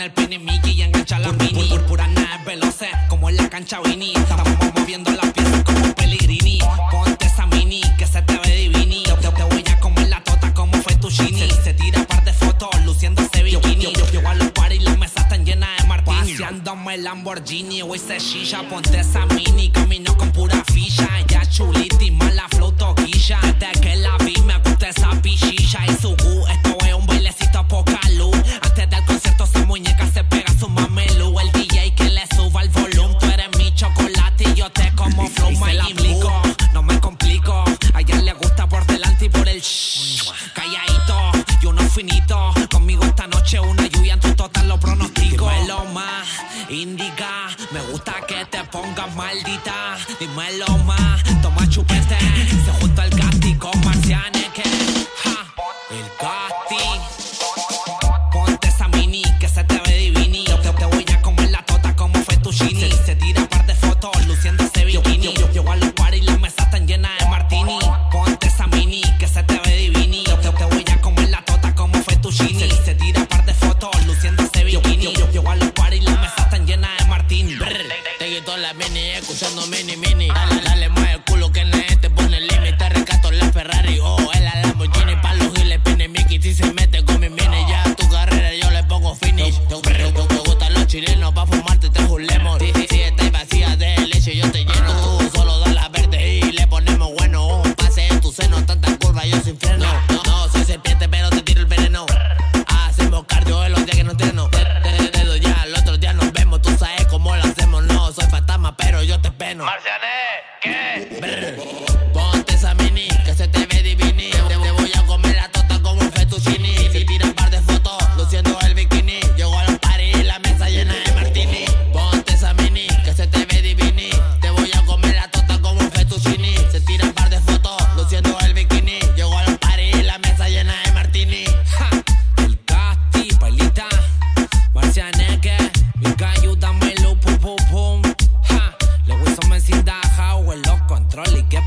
El pene Mickey y engancha la mini. Pur, pur, purana es veloces como en la cancha Vini. Estamos moviendo las piezas como Pellegrini. Ponte esa mini que se te ve divini. Yo te, te voy a comer la tota como fue tu chini. Se, se tira par de fotos luciéndose bikini. Yo, yo, yo, yo a los paris y las mesas están llenas de martini. Paseándome el Lamborghini, hoy se shisha. Ponte esa mini, camino con pura ficha. Ya chulita una lluvia en tu total lo pronostico. Dímelo más, indica, me gusta que te pongas maldita. Dímelo más, toma chupete, se junta el casti con que... escuchando mini mini. Dale, dale, mueve. a nigga. You you, pum control que